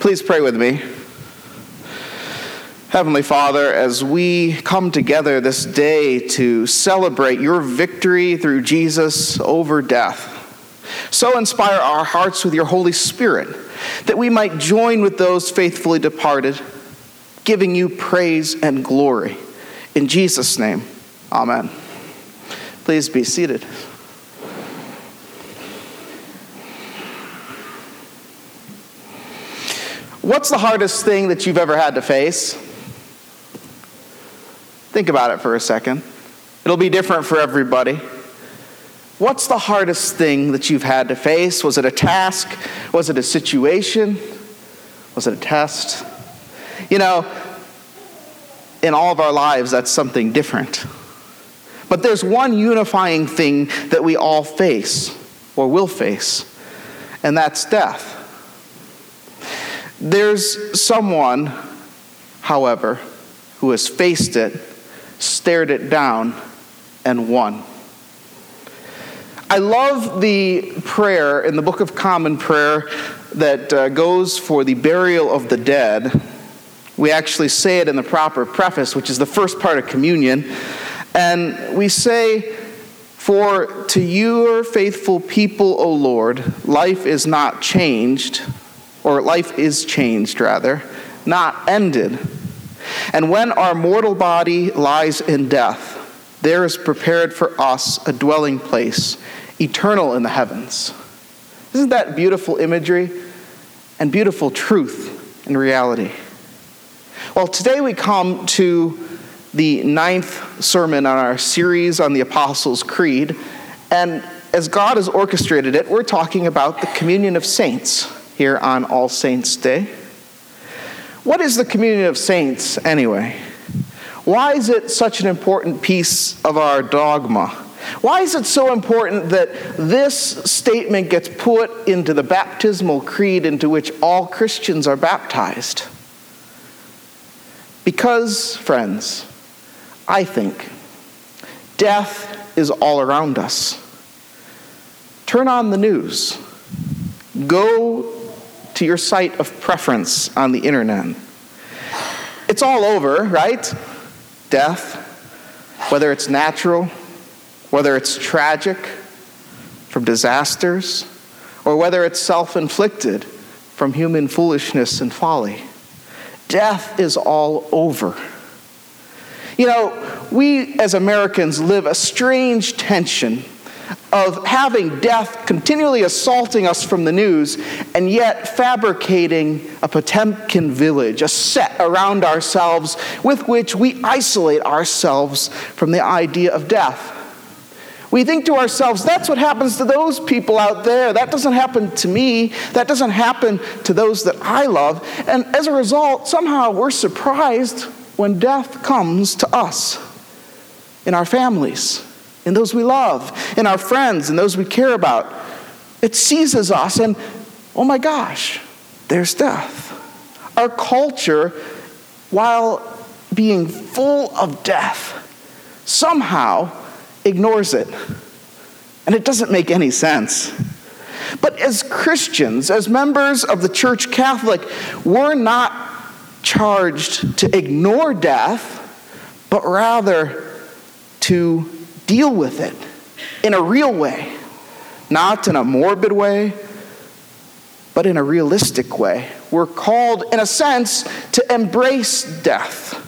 Please pray with me. Heavenly Father, as we come together this day to celebrate your victory through Jesus over death, so inspire our hearts with your Holy Spirit that we might join with those faithfully departed, giving you praise and glory. In Jesus' name, amen. Please be seated. What's the hardest thing that you've ever had to face? Think about it for a second. It'll be different for everybody. What's the hardest thing that you've had to face? Was it a task? Was it a situation? Was it a test? You know, in all of our lives, that's something different. But there's one unifying thing that we all face, or will face, and that's death. There's someone, however, who has faced it, stared it down, and won. I love the prayer in the Book of Common Prayer that uh, goes for the burial of the dead. We actually say it in the proper preface, which is the first part of communion. And we say, For to your faithful people, O Lord, life is not changed or life is changed rather, not ended. And when our mortal body lies in death, there is prepared for us a dwelling place, eternal in the heavens. Isn't that beautiful imagery and beautiful truth in reality? Well, today we come to the ninth sermon on our series on the Apostles' Creed, and as God has orchestrated it, we're talking about the communion of saints here on All Saints' Day. What is the communion of saints anyway? Why is it such an important piece of our dogma? Why is it so important that this statement gets put into the baptismal creed into which all Christians are baptized? Because, friends, I think death is all around us. Turn on the news. Go your site of preference on the internet. It's all over, right? Death, whether it's natural, whether it's tragic from disasters, or whether it's self inflicted from human foolishness and folly. Death is all over. You know, we as Americans live a strange tension of having death continually assaulting us from the news and yet fabricating a Potemkin village, a set around ourselves with which we isolate ourselves from the idea of death. We think to ourselves, that's what happens to those people out there. That doesn't happen to me. That doesn't happen to those that I love. And as a result, somehow we're surprised when death comes to us in our families in those we love, in our friends, and those we care about. It seizes us, and oh my gosh, there's death. Our culture, while being full of death, somehow ignores it. And it doesn't make any sense. But as Christians, as members of the Church Catholic, we're not charged to ignore death, but rather to deal with it in a real way, not in a morbid way, but in a realistic way. We're called, in a sense, to embrace death.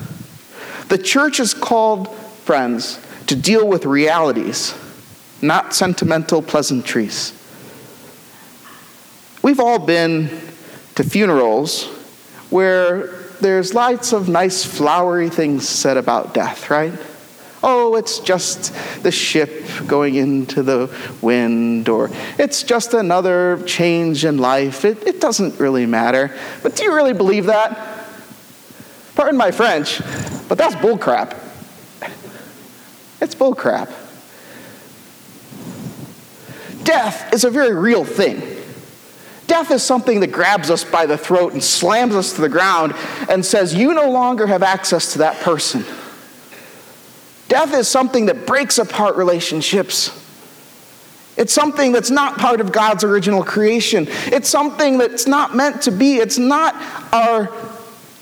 The church is called, friends, to deal with realities, not sentimental pleasantries. We've all been to funerals where there's lots of nice flowery things said about death, right? Oh, it's just the ship going into the wind, or it's just another change in life. It, it doesn't really matter. But do you really believe that? Pardon my French, but that's bullcrap. It's bullcrap. Death is a very real thing. Death is something that grabs us by the throat and slams us to the ground and says, You no longer have access to that person. Death is something that breaks apart relationships. It's something that's not part of God's original creation. It's something that's not meant to be. It's not our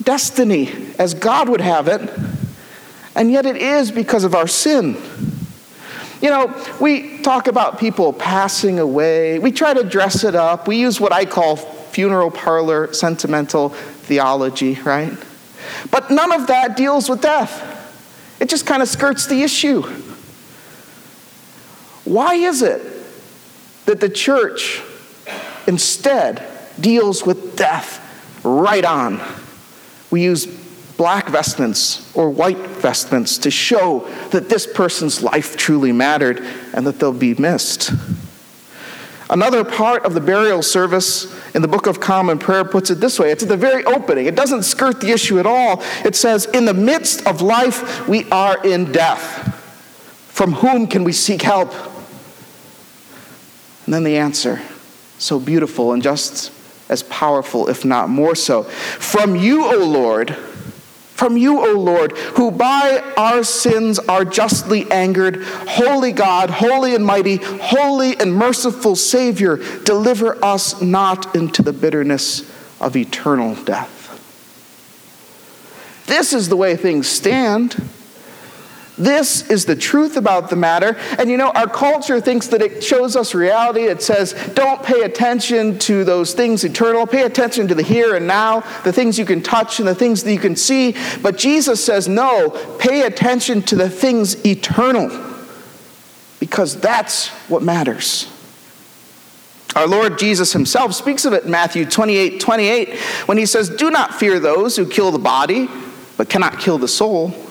destiny as God would have it. And yet it is because of our sin. You know, we talk about people passing away. We try to dress it up. We use what I call funeral parlor sentimental theology, right? But none of that deals with death. It just kind of skirts the issue. Why is it that the church instead deals with death right on? We use black vestments or white vestments to show that this person's life truly mattered and that they'll be missed. Another part of the burial service in the Book of Common Prayer puts it this way it's at the very opening. It doesn't skirt the issue at all. It says, In the midst of life, we are in death. From whom can we seek help? And then the answer, so beautiful and just as powerful, if not more so. From you, O Lord, from you, O Lord, who by our sins are justly angered, holy God, holy and mighty, holy and merciful Savior, deliver us not into the bitterness of eternal death. This is the way things stand. This is the truth about the matter. And you know, our culture thinks that it shows us reality. It says, don't pay attention to those things eternal. Pay attention to the here and now, the things you can touch and the things that you can see. But Jesus says, no, pay attention to the things eternal because that's what matters. Our Lord Jesus himself speaks of it in Matthew 28 28 when he says, Do not fear those who kill the body, but cannot kill the soul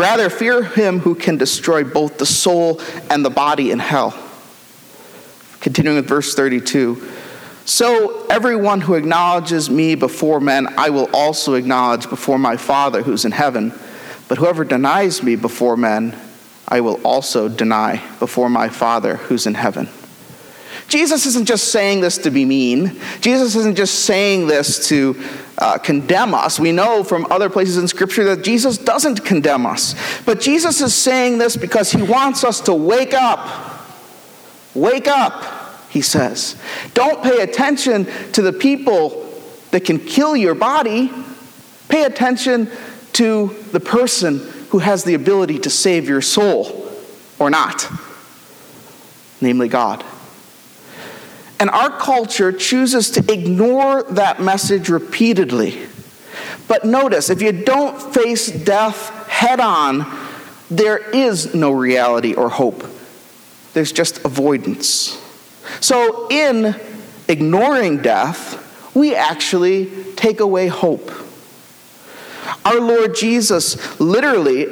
Rather, fear him who can destroy both the soul and the body in hell. Continuing with verse 32. So, everyone who acknowledges me before men, I will also acknowledge before my Father who's in heaven. But whoever denies me before men, I will also deny before my Father who's in heaven. Jesus isn't just saying this to be mean. Jesus isn't just saying this to uh, condemn us. We know from other places in Scripture that Jesus doesn't condemn us. But Jesus is saying this because he wants us to wake up. Wake up, he says. Don't pay attention to the people that can kill your body. Pay attention to the person who has the ability to save your soul or not, namely God. And our culture chooses to ignore that message repeatedly. But notice, if you don't face death head on, there is no reality or hope. There's just avoidance. So, in ignoring death, we actually take away hope. Our Lord Jesus, literally,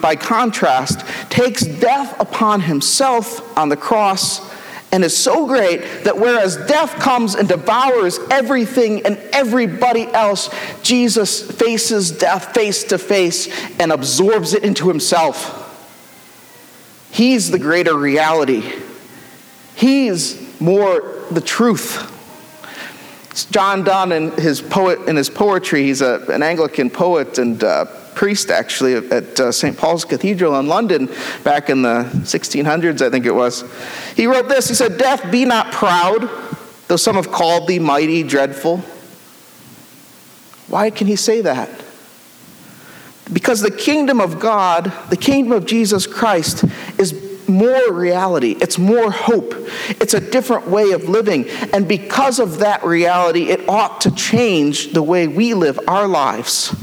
by contrast, takes death upon himself on the cross and is so great that whereas death comes and devours everything and everybody else, Jesus faces death face to face and absorbs it into himself. He's the greater reality. He's more the truth. John Donne in his poet in his poetry, he's a, an Anglican poet and uh, priest actually at uh, St. Paul's Cathedral in London back in the 1600s, I think it was. He wrote this He said, Death, be not proud, though some have called thee mighty, dreadful. Why can he say that? Because the kingdom of God, the kingdom of Jesus Christ, is more reality. It's more hope. It's a different way of living. And because of that reality, it ought to change the way we live our lives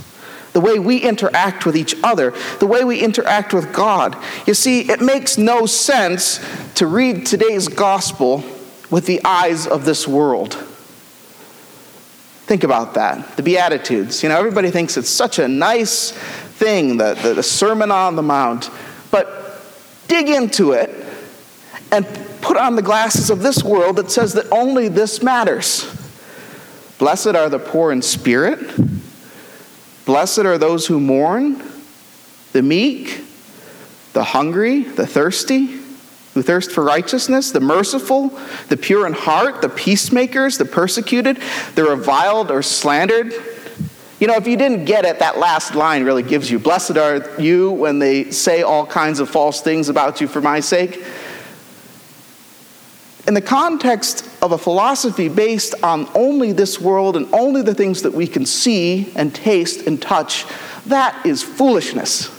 the way we interact with each other, the way we interact with God. You see, it makes no sense to read today's gospel with the eyes of this world. Think about that. The Beatitudes. You know, everybody thinks it's such a nice thing, the, the, the Sermon on the Mount. But dig into it and put on the glasses of this world that says that only this matters. Blessed are the poor in spirit Blessed are those who mourn, the meek, the hungry, the thirsty, who thirst for righteousness, the merciful, the pure in heart, the peacemakers, the persecuted, the reviled or slandered. You know, if you didn't get it, that last line really gives you Blessed are you when they say all kinds of false things about you for my sake. In the context of a philosophy based on only this world and only the things that we can see and taste and touch, that is foolishness.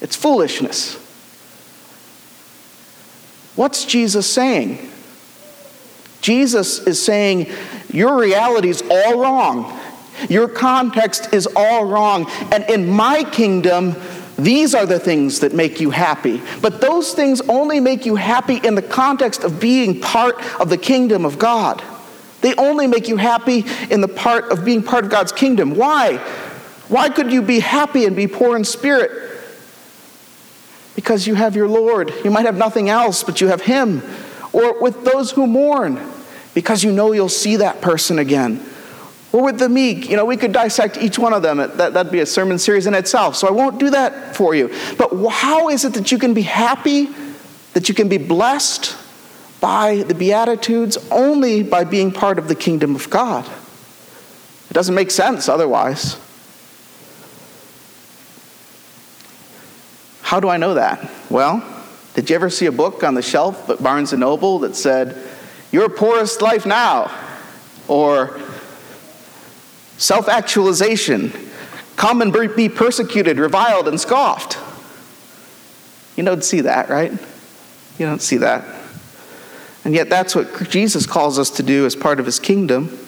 It's foolishness. What's Jesus saying? Jesus is saying, Your reality is all wrong. Your context is all wrong. And in my kingdom, these are the things that make you happy. But those things only make you happy in the context of being part of the kingdom of God. They only make you happy in the part of being part of God's kingdom. Why? Why could you be happy and be poor in spirit? Because you have your Lord. You might have nothing else, but you have Him. Or with those who mourn, because you know you'll see that person again or with the meek. You know, we could dissect each one of them. That, that'd be a sermon series in itself. So I won't do that for you. But how is it that you can be happy, that you can be blessed by the Beatitudes only by being part of the kingdom of God? It doesn't make sense otherwise. How do I know that? Well, did you ever see a book on the shelf at Barnes and Noble that said, Your poorest life now? Or self actualization, come and be persecuted, reviled, and scoffed. You don't see that, right? You don't see that. And yet, that's what Jesus calls us to do as part of his kingdom.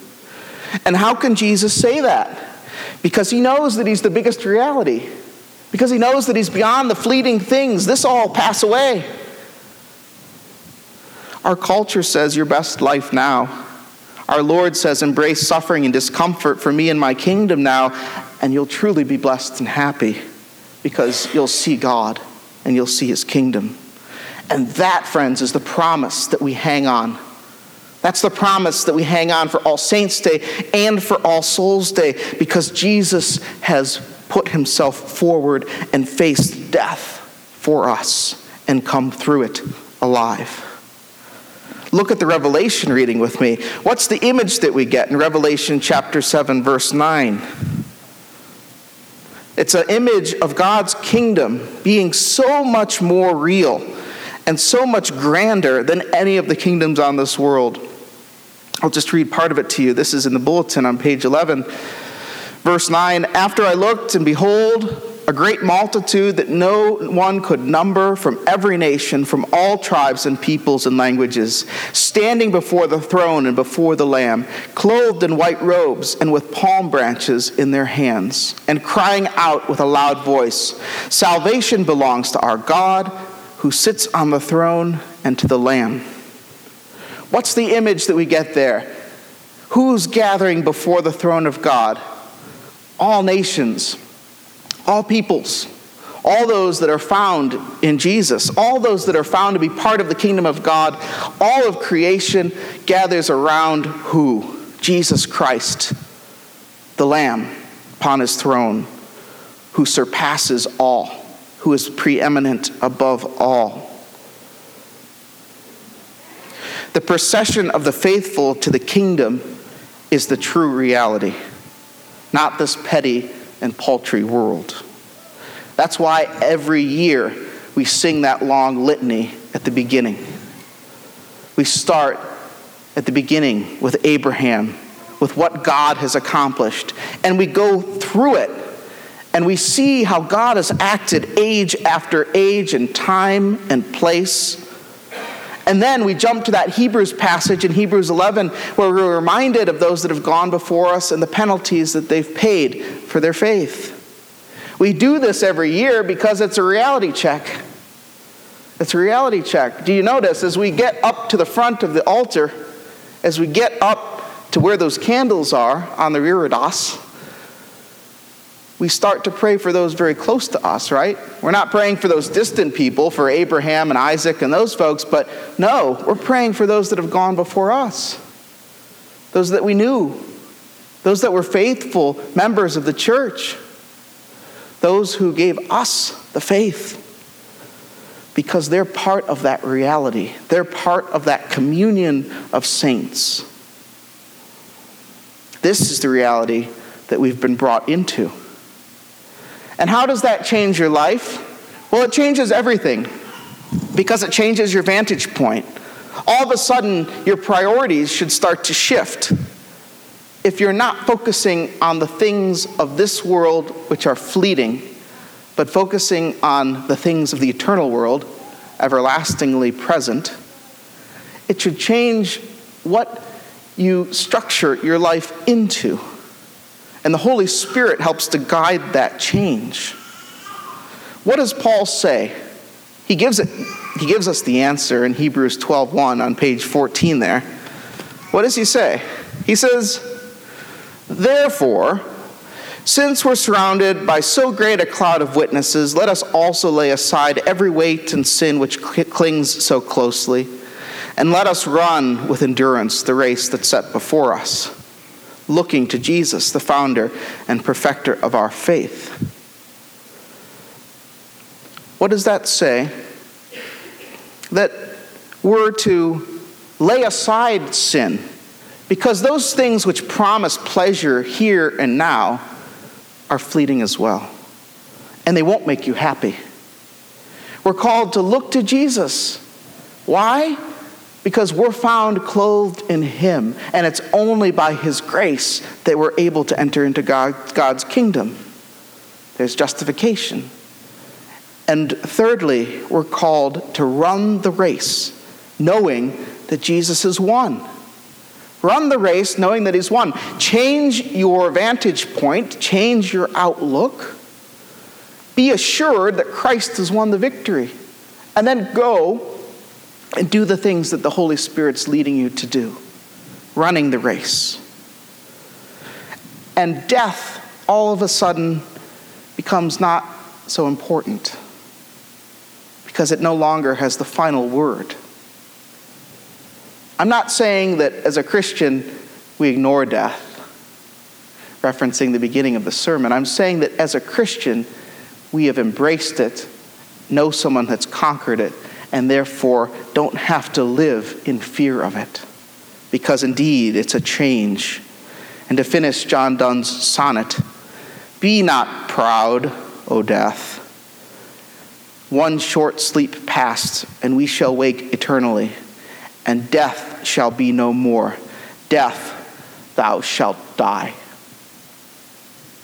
And how can Jesus say that? Because he knows that he's the biggest reality. Because he knows that he's beyond the fleeting things. This all pass away. Our culture says your best life now our Lord says, Embrace suffering and discomfort for me and my kingdom now, and you'll truly be blessed and happy because you'll see God and you'll see his kingdom. And that, friends, is the promise that we hang on. That's the promise that we hang on for All Saints' Day and for All Souls' Day because Jesus has put himself forward and faced death for us and come through it alive. Look at the Revelation reading with me. What's the image that we get in Revelation chapter 7, verse 9? It's an image of God's kingdom being so much more real and so much grander than any of the kingdoms on this world. I'll just read part of it to you. This is in the bulletin on page 11. Verse 9 After I looked, and behold, a great multitude that no one could number from every nation, from all tribes and peoples and languages, standing before the throne and before the Lamb, clothed in white robes and with palm branches in their hands, and crying out with a loud voice Salvation belongs to our God who sits on the throne and to the Lamb. What's the image that we get there? Who's gathering before the throne of God? All nations all peoples, all those that are found in Jesus, all those that are found to be part of the kingdom of God, all of creation gathers around who? Jesus Christ, the Lamb upon his throne, who surpasses all, who is preeminent above all. The procession of the faithful to the kingdom is the true reality, not this petty and paltry world. That's why every year we sing that long litany at the beginning. We start at the beginning with Abraham, with what God has accomplished, and we go through it and we see how God has acted age after age and time and place. And then we jump to that Hebrews passage in Hebrews 11 where we're reminded of those that have gone before us and the penalties that they've paid for their faith. We do this every year because it's a reality check. It's a reality check. Do you notice as we get up to the front of the altar, as we get up to where those candles are on the reredos, we start to pray for those very close to us, right? We're not praying for those distant people, for Abraham and Isaac and those folks, but no, we're praying for those that have gone before us, those that we knew, those that were faithful members of the church, those who gave us the faith. Because they're part of that reality. They're part of that communion of saints. This is the reality that we've been brought into. And how does that change your life? Well, it changes everything. because it changes your vantage point. All of a sudden, your priorities should start to shift. If you're not focusing on the things of this world, which are fleeting, but focusing on the things of the eternal world, everlastingly present, it should change what you structure your life into. And the Holy Spirit helps to guide that change. What does Paul say? He gives, it, he gives us the answer in Hebrews 12:1 on page 14 there. What does he say? He says, Therefore, since we're surrounded by so great a cloud of witnesses, let us also lay aside every weight and sin which clings so closely, and let us run with endurance the race that's set before us, looking to Jesus, the founder and perfecter of our faith. What does that say? That we're to lay aside sin because those things which promise pleasure here and now are fleeting as well. And they won't make you happy. We're called to look to Jesus. Why? Because we're found clothed in Him, and it's only by His grace that we're able to enter into God, God's kingdom. There's justification. And thirdly, we're called to run the race, knowing that Jesus has won. Run the race knowing that He's won. Change your vantage point, change your outlook. Be assured that Christ has won the victory. And then go and do the things that the Holy Spirit's leading you to do, running the race. And death all of a sudden becomes not so important because it no longer has the final word. I'm not saying that as a Christian we ignore death, referencing the beginning of the sermon. I'm saying that as a Christian we have embraced it, know someone that's conquered it, and therefore don't have to live in fear of it. Because indeed it's a change. And to finish John Donne's sonnet, be not proud, O death. One short sleep past, and we shall wake eternally and death shall be no more. Death, thou shalt die.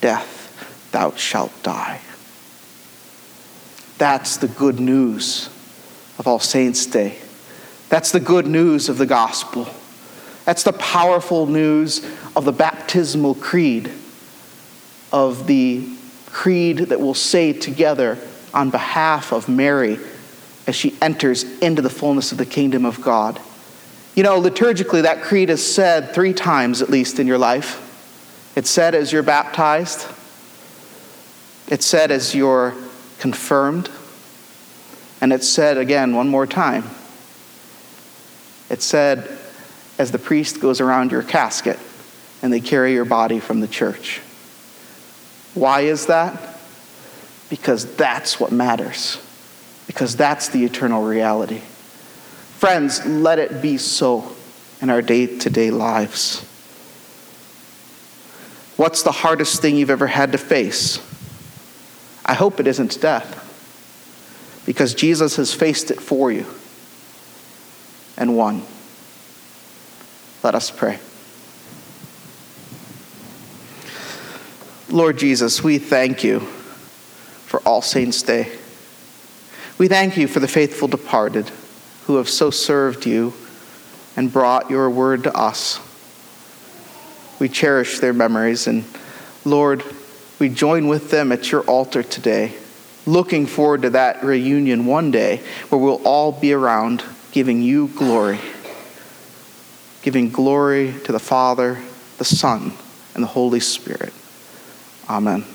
Death, thou shalt die. That's the good news of All Saints' Day. That's the good news of the gospel. That's the powerful news of the baptismal creed, of the creed that we'll say together on behalf of Mary as she enters into the fullness of the kingdom of God. You know, liturgically, that creed is said three times at least in your life. It's said as you're baptized, it's said as you're confirmed, and it's said again one more time. it said as the priest goes around your casket and they carry your body from the church. Why is that? Because that's what matters, because that's the eternal reality. Friends, let it be so in our day to day lives. What's the hardest thing you've ever had to face? I hope it isn't death, because Jesus has faced it for you and won. Let us pray. Lord Jesus, we thank you for All Saints' Day. We thank you for the faithful departed who have so served you and brought your word to us. We cherish their memories, and Lord, we join with them at your altar today, looking forward to that reunion one day where we'll all be around giving you glory, giving glory to the Father, the Son, and the Holy Spirit. Amen.